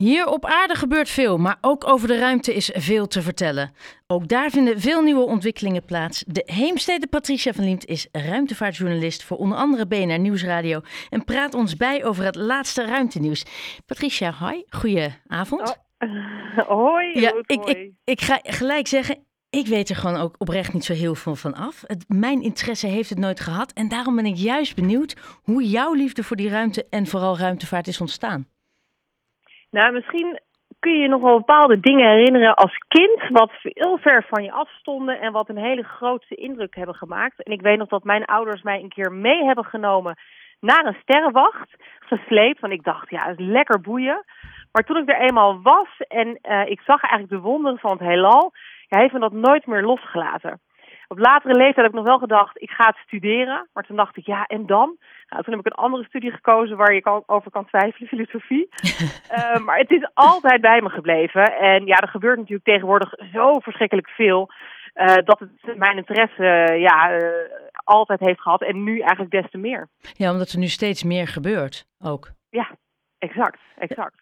Hier op aarde gebeurt veel, maar ook over de ruimte is veel te vertellen. Ook daar vinden veel nieuwe ontwikkelingen plaats. De Heemstede Patricia van Liemt is ruimtevaartjournalist voor onder andere BNR Nieuwsradio en praat ons bij over het laatste ruimtenieuws. Patricia, hoi, goedenavond. Oh, hoi, ja, ik, ik, ik ga gelijk zeggen, ik weet er gewoon ook oprecht niet zo heel veel van af. Het, mijn interesse heeft het nooit gehad en daarom ben ik juist benieuwd hoe jouw liefde voor die ruimte en vooral ruimtevaart is ontstaan. Nou, misschien kun je je nog wel bepaalde dingen herinneren als kind, wat heel ver van je afstonden en wat een hele grote indruk hebben gemaakt. En ik weet nog dat mijn ouders mij een keer mee hebben genomen naar een sterrenwacht, gesleept, want ik dacht, ja, het is lekker boeien. Maar toen ik er eenmaal was en uh, ik zag eigenlijk de wonderen van het heelal, ja, heeft me dat nooit meer losgelaten. Op latere leeftijd heb ik nog wel gedacht, ik ga het studeren. Maar toen dacht ik, ja, en dan? Nou, toen heb ik een andere studie gekozen waar je over kan twijfelen, filosofie. uh, maar het is altijd bij me gebleven. En ja, er gebeurt natuurlijk tegenwoordig zo verschrikkelijk veel. Uh, dat het mijn interesse ja, uh, altijd heeft gehad en nu eigenlijk des te meer. Ja, omdat er nu steeds meer gebeurt ook. Ja, exact, exact.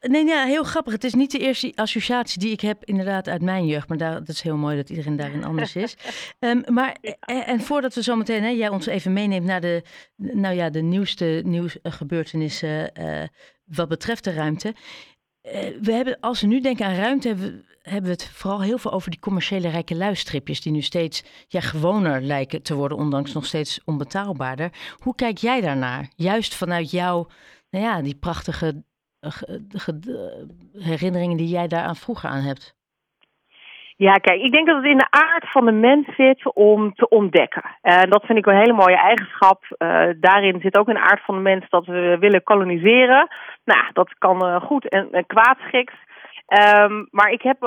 Nee, ja, heel grappig. Het is niet de eerste associatie die ik heb inderdaad uit mijn jeugd. Maar daar, dat is heel mooi dat iedereen daarin anders is. um, maar, en, en, voordat we zometeen, hè, jij ons even meeneemt naar de, nou ja, de nieuwste nieuwsgebeurtenissen uh, wat betreft de ruimte. Uh, we hebben, als we nu denken aan ruimte, hebben we, hebben we het vooral heel veel over die commerciële rijke luistripjes. Die nu steeds ja, gewoner lijken te worden, ondanks nog steeds onbetaalbaarder. Hoe kijk jij daarnaar? Juist vanuit jouw, nou ja, die prachtige herinneringen die jij daar aan vroeger aan hebt? Ja, kijk, ik denk dat het in de aard van de mens zit om te ontdekken. En dat vind ik een hele mooie eigenschap. Uh, daarin zit ook een aard van de mens dat we willen koloniseren. Nou, dat kan uh, goed en, en kwaadschiks. Um, maar ik heb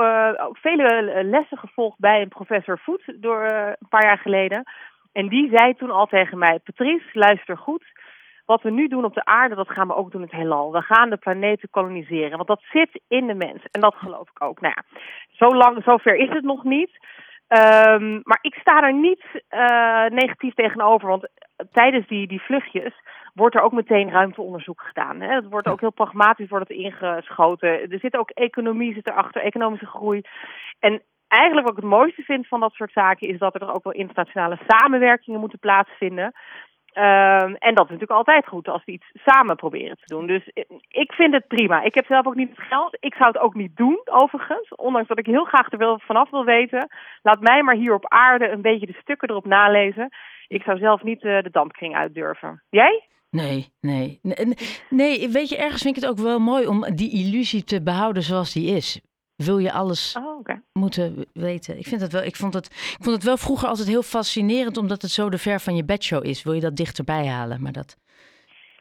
ook vele lessen gevolgd bij een professor Voet door een paar jaar geleden. En die zei toen al tegen mij: Patrice, luister goed wat we nu doen op de aarde, dat gaan we ook doen in het heelal. We gaan de planeten koloniseren, want dat zit in de mens. En dat geloof ik ook. Nou ja, zo lang, zover is het nog niet. Um, maar ik sta er niet uh, negatief tegenover, want tijdens die, die vluchtjes wordt er ook meteen ruimteonderzoek gedaan. Hè? Het wordt ook heel pragmatisch wordt het ingeschoten. Er zit ook economie zit erachter, economische groei. En eigenlijk wat ik het mooiste vind van dat soort zaken is dat er ook wel internationale samenwerkingen moeten plaatsvinden. Um, en dat is natuurlijk altijd goed als we iets samen proberen te doen. Dus ik vind het prima. Ik heb zelf ook niet het geld. Ik zou het ook niet doen, overigens. Ondanks dat ik heel graag er wil, vanaf wil weten. Laat mij maar hier op aarde een beetje de stukken erop nalezen. Ik zou zelf niet uh, de dampkring uitdurven. Jij? Nee, nee, nee. Nee, weet je, ergens vind ik het ook wel mooi om die illusie te behouden zoals die is wil je alles oh, okay. moeten weten. Ik, vind het wel, ik, vond het, ik vond het wel vroeger altijd heel fascinerend, omdat het zo de ver van je bedshow is. Wil je dat dichterbij halen? Maar dat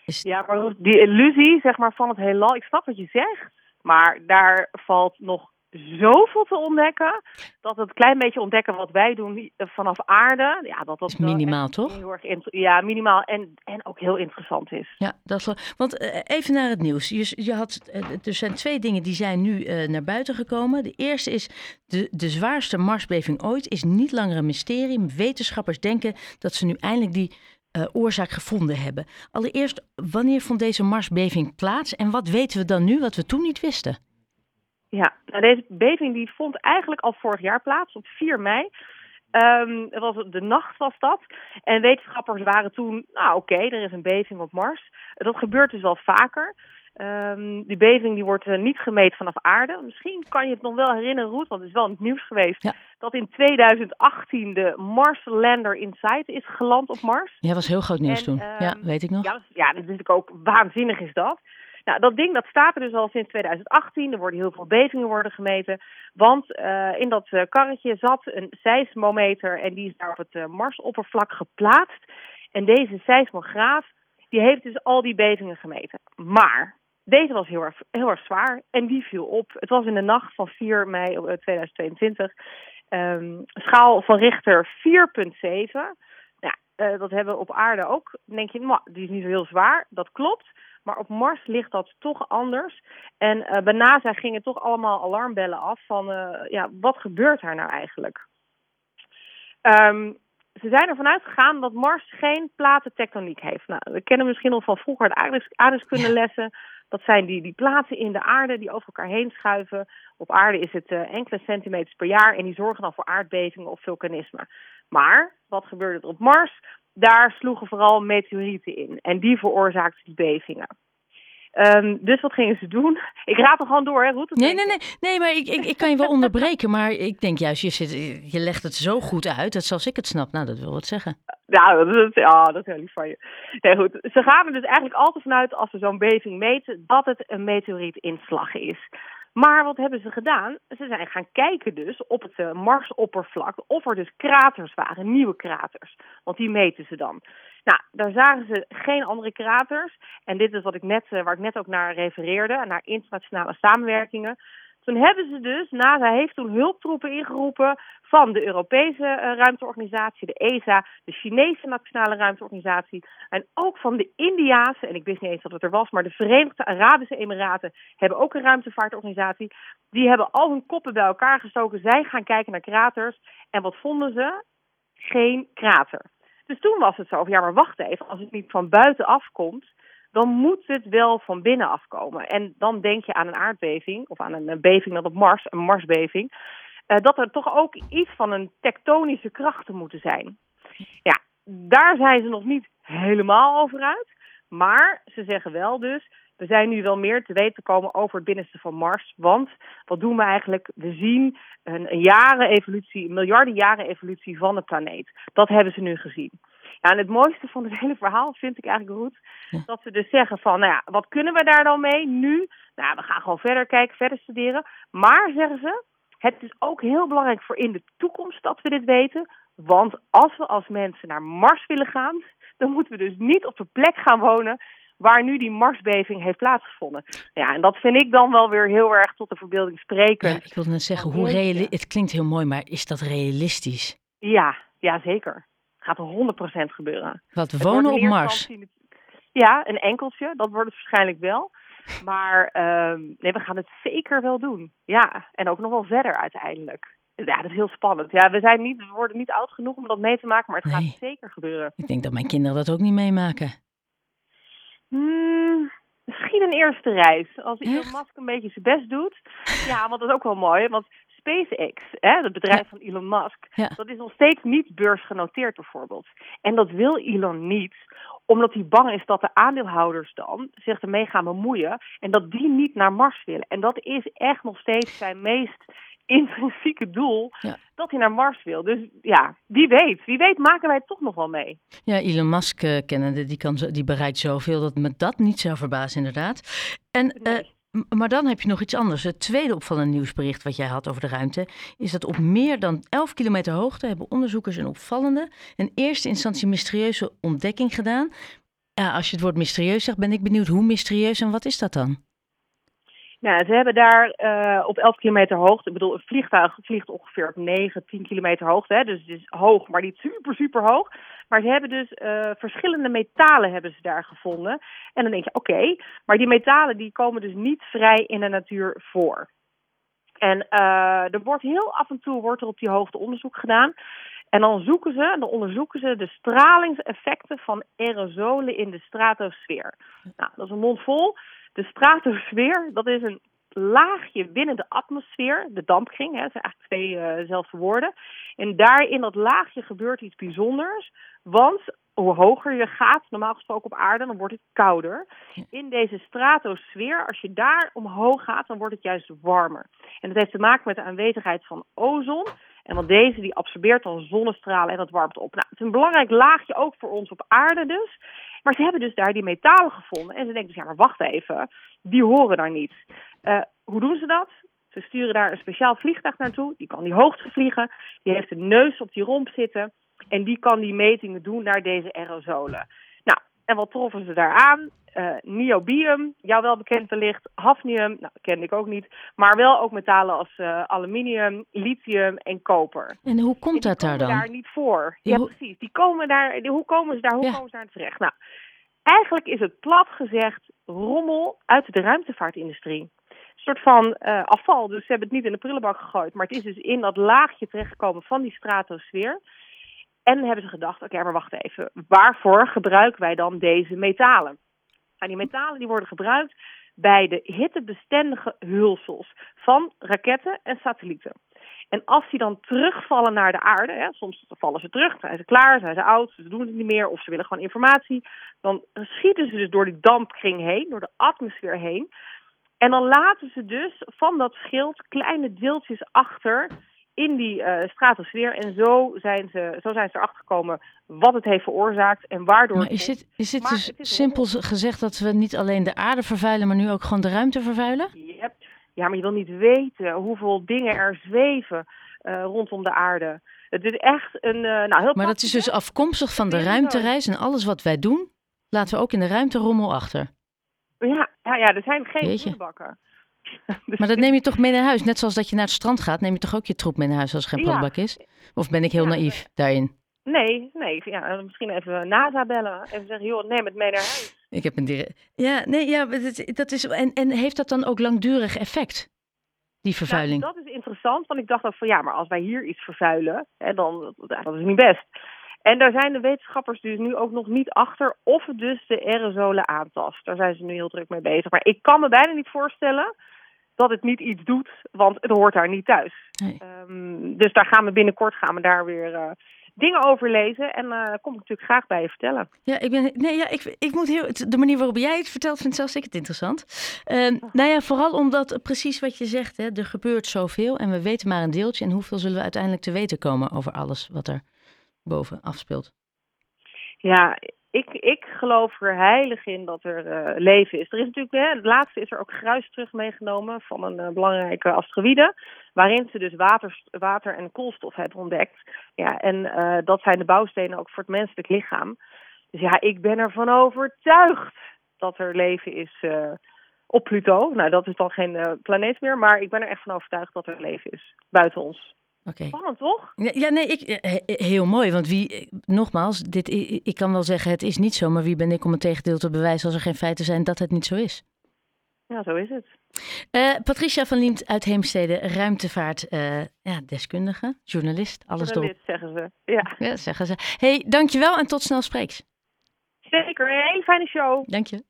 is... Ja, maar die illusie zeg maar, van het heelal, ik snap wat je zegt. Maar daar valt nog zoveel te ontdekken. Dat het klein beetje ontdekken wat wij doen vanaf aarde. Ja, dat dat is minimaal, toch? Heel erg ja, minimaal. En, en ook heel interessant is. Ja, dat is wel. Want uh, even naar het nieuws. Je, je had, uh, er zijn twee dingen die zijn nu uh, naar buiten gekomen. De eerste is de, de zwaarste marsbeving ooit is niet langer een mysterie. Wetenschappers denken dat ze nu eindelijk die oorzaak gevonden hebben. Allereerst, wanneer vond deze marsbeving plaats en wat weten we dan nu wat we toen niet wisten? Ja, nou, deze beving die vond eigenlijk al vorig jaar plaats, op 4 mei. Um, het was, de nacht was dat. En wetenschappers waren toen, nou oké, okay, er is een beving op Mars. Dat gebeurt dus wel vaker. Um, die beving die wordt uh, niet gemeten vanaf aarde. Misschien kan je het nog wel herinneren, Roet, want het is wel in het nieuws geweest... Ja. dat in 2018 de Mars Lander Insight is geland op Mars. Ja, was heel groot nieuws en, toen. Um, ja, weet ik nog. Ja, ja, dat is natuurlijk ook waanzinnig is dat. Nou, dat ding dat staat er dus al sinds 2018. Er worden heel veel bevingen worden gemeten. Want uh, in dat uh, karretje zat een seismometer en die is daar op het uh, Marsoppervlak geplaatst. En deze seismograaf die heeft dus al die bevingen gemeten. Maar deze was heel erg, heel erg zwaar en die viel op. Het was in de nacht van 4 mei 2022. Um, schaal van Richter 4,7. Ja, dat hebben we op aarde ook. Dan denk je, die is niet zo heel zwaar. Dat klopt. Maar op Mars ligt dat toch anders. En uh, bij NASA gingen toch allemaal alarmbellen af van, uh, ja, wat gebeurt daar nou eigenlijk? Um, ze zijn ervan uitgegaan dat Mars geen platentectoniek heeft. Nou, we kennen misschien nog van vroeger de aardrijkskundelessen. Dat zijn die, die plaatsen in de aarde die over elkaar heen schuiven. Op aarde is het uh, enkele centimeters per jaar en die zorgen dan voor aardbevingen of vulkanisme. Maar wat gebeurde er op Mars? Daar sloegen vooral meteorieten in en die veroorzaakten die bevingen. Um, dus wat gingen ze doen? Ik raad er gewoon door, hè, Roet? Nee, nee, nee, nee, maar ik, ik, ik kan je wel onderbreken. Maar ik denk juist, je, zit, je legt het zo goed uit dat zoals ik het snap, nou, dat wil wat zeggen. Nou, dat is, ja, dat is heel lief van je. Nee, goed. Ze gaan er dus eigenlijk altijd vanuit, als ze zo'n beving meten, dat het een meteorietinslag is. Maar wat hebben ze gedaan? Ze zijn gaan kijken dus op het uh, Marsoppervlak of er dus kraters waren, nieuwe kraters. Want die meten ze dan. Nou, daar zagen ze geen andere kraters. En dit is wat ik net, uh, waar ik net ook naar refereerde, naar internationale samenwerkingen. Toen hebben ze dus, NASA heeft toen hulptroepen ingeroepen van de Europese uh, ruimteorganisatie, de ESA, de Chinese Nationale Ruimteorganisatie en ook van de Indiaanse, en ik wist niet eens dat het er was, maar de Verenigde Arabische Emiraten hebben ook een ruimtevaartorganisatie. Die hebben al hun koppen bij elkaar gestoken. Zij gaan kijken naar kraters. En wat vonden ze? Geen krater. Dus toen was het zo, ja maar wacht even, als het niet van buitenaf komt, dan moet het wel van binnen afkomen. En dan denk je aan een aardbeving, of aan een beving dat op Mars, een Marsbeving, uh, dat er toch ook iets van een tektonische krachten moeten zijn. Ja, daar zijn ze nog niet helemaal over uit. Maar ze zeggen wel dus, we zijn nu wel meer te weten komen over het binnenste van Mars. Want wat doen we eigenlijk? We zien een, een jaren evolutie, een miljarden jaren evolutie van de planeet. Dat hebben ze nu gezien. Ja, en het mooiste van het hele verhaal vind ik eigenlijk goed. Dat ze dus zeggen van, nou ja, wat kunnen we daar dan mee nu? Nou, we gaan gewoon verder kijken, verder studeren. Maar, zeggen ze, het is ook heel belangrijk voor in de toekomst dat we dit weten. Want als we als mensen naar Mars willen gaan, dan moeten we dus niet op de plek gaan wonen waar nu die Marsbeving heeft plaatsgevonden. Ja, en dat vind ik dan wel weer heel erg tot de verbeelding sprekend. Ja, ik wilde net zeggen, hoe het klinkt heel mooi, maar is dat realistisch? Ja, ja zeker. Gaat er 100% gebeuren. Wat, wonen op Mars? Ja, een enkeltje, dat wordt het waarschijnlijk wel. Maar uh, nee, we gaan het zeker wel doen. Ja, en ook nog wel verder uiteindelijk. Ja, dat is heel spannend. Ja, we, zijn niet, we worden niet oud genoeg om dat mee te maken, maar het gaat zeker gebeuren. Ik denk dat mijn kinderen dat ook niet meemaken. Hmm, misschien een eerste reis. Als Elon Musk een beetje zijn best doet. Ja, want dat is ook wel mooi. Want SpaceX, hè, het bedrijf van Elon Musk, dat is nog steeds niet beursgenoteerd bijvoorbeeld. En dat wil Elon niet, omdat hij bang is dat de aandeelhouders dan zich ermee gaan bemoeien en dat die niet naar Mars willen. En dat is echt nog steeds zijn meest intrinsieke doel dat hij naar Mars wil. Dus ja, wie weet. Wie weet maken wij het toch nog wel mee. Ja, Elon Musk uh, kennende, die, kan, die bereikt zoveel dat me dat niet zou verbazen inderdaad. En, uh, maar dan heb je nog iets anders. Het tweede opvallende nieuwsbericht wat jij had over de ruimte... is dat op meer dan 11 kilometer hoogte hebben onderzoekers een opvallende... en eerste instantie mysterieuze ontdekking gedaan. Als je het woord mysterieus zegt, ben ik benieuwd hoe mysterieus en wat is dat dan? Nou, ze hebben daar uh, op 11 kilometer hoogte, ik bedoel, een vliegtuig vliegt ongeveer op 9, 10 kilometer hoogte, hè, dus het is hoog, maar niet super, super hoog. Maar ze hebben dus uh, verschillende metalen hebben ze daar gevonden. En dan denk je, oké, maar die metalen die komen dus niet vrij in de natuur voor. En uh, er wordt heel af en toe wordt er op die hoogte onderzoek gedaan. En dan zoeken ze, dan onderzoeken ze de stralingseffecten van aerosolen in de stratosfeer. Nou, dat is een mond vol. De stratosfeer, dat is een laagje binnen de atmosfeer, de dampkring, hè, dat zijn eigenlijk twee uh, woorden. En daar in dat laagje gebeurt iets bijzonders, want hoe hoger je gaat, normaal gesproken op aarde, dan wordt het kouder. In deze stratosfeer, als je daar omhoog gaat, dan wordt het juist warmer. En dat heeft te maken met de aanwezigheid van ozon. En want deze die absorbeert dan zonnestralen en dat warmt op. Nou, het is een belangrijk laagje ook voor ons op aarde dus. Maar ze hebben dus daar die metalen gevonden. En ze denken dus, ja, maar wacht even, die horen daar niet. Uh, hoe doen ze dat? Ze sturen daar een speciaal vliegtuig naartoe. Die kan die hoogte vliegen. Die heeft een neus op die romp zitten. En die kan die metingen doen naar deze aerosolen. Nou, en wat troffen ze daar aan? Uh, niobium, jou wel bekend wellicht, hafnium, nou, kende ik ook niet, maar wel ook metalen als uh, aluminium, lithium en koper. En hoe komt dat daar dan? daar niet voor. Ja, ja precies. Die komen daar, die, hoe komen ze daar, hoe ja. komen ze daar terecht? Nou, eigenlijk is het plat gezegd rommel uit de ruimtevaartindustrie. Soort van uh, afval, dus ze hebben het niet in de prullenbak gegooid, maar het is dus in dat laagje terechtgekomen van die stratosfeer. En hebben ze gedacht, oké, maar wacht even, waarvoor gebruiken wij dan deze metalen? Nou, die metalen die worden gebruikt bij de hittebestendige hulsels van raketten en satellieten. En als die dan terugvallen naar de aarde, hè, soms vallen ze terug, zijn ze klaar, zijn ze oud, ze doen het niet meer of ze willen gewoon informatie, dan schieten ze dus door die dampkring heen, door de atmosfeer heen. En dan laten ze dus van dat schild kleine deeltjes achter in die uh, stratosfeer. En zo zijn, ze, zo zijn ze erachter gekomen wat het heeft veroorzaakt en waardoor. Maar is het, is het dus simpel gezegd dat we niet alleen de aarde vervuilen, maar nu ook gewoon de ruimte vervuilen? Yep. Ja, maar je wil niet weten hoeveel dingen er zweven uh, rondom de aarde. Het is echt een. Uh, nou, heel maar dat is dus afkomstig van de ruimtereis en alles wat wij doen, laten we ook in de ruimte rommel achter. Ja, ja, ja er zijn geen prullenbakken. dus maar dat neem je toch mee naar huis? Net zoals dat je naar het strand gaat, neem je toch ook je troep mee naar huis als er geen prullenbak is? Of ben ik heel naïef daarin? Nee, nee. Ja, misschien even NASA bellen. Even zeggen, joh, neem het mee naar huis. Ik heb een direct... Ja, nee, ja, dat is... En, en heeft dat dan ook langdurig effect? Die vervuiling? Nou, dat is interessant, want ik dacht ook van ja, maar als wij hier iets vervuilen, hè, dan dat is niet best. En daar zijn de wetenschappers dus nu ook nog niet achter of het dus de aerosolen aantast. Daar zijn ze nu heel druk mee bezig. Maar ik kan me bijna niet voorstellen dat het niet iets doet, want het hoort daar niet thuis. Nee. Um, dus daar gaan we binnenkort gaan we daar weer uh, dingen over lezen. En uh, kom ik natuurlijk graag bij je vertellen. Ja, ik, ben, nee, ja, ik, ik moet heel, de manier waarop jij het vertelt, vind zelfs ik het interessant. Uh, nou ja, vooral omdat precies wat je zegt, hè, er gebeurt zoveel en we weten maar een deeltje. En hoeveel zullen we uiteindelijk te weten komen over alles wat er boven afspeelt? Ja, ik, ik geloof er heilig in dat er uh, leven is. Er is natuurlijk, hè, het laatste is er ook gruis terug meegenomen van een uh, belangrijke asteroïde, waarin ze dus water, water en koolstof hebben ontdekt. Ja, en uh, dat zijn de bouwstenen ook voor het menselijk lichaam. Dus ja, ik ben ervan overtuigd dat er leven is op Pluto. Nou, dat is dan geen planeet meer, maar ik ben er echt van overtuigd dat er leven is buiten ons. Oké. Spannend, toch? Ja, nee, ik, heel mooi. Want wie, nogmaals, dit, ik kan wel zeggen het is niet zo, maar wie ben ik om het tegendeel te bewijzen als er geen feiten zijn dat het niet zo is? Ja, zo is het. Uh, Patricia van Liemt uit Heemstede, ruimtevaart, uh, ja, deskundige, journalist, alles journalist, zeggen ze. Ja. ja, zeggen ze. hey, dankjewel en tot snel spreeks. Zeker, een hele fijne show. Dank je.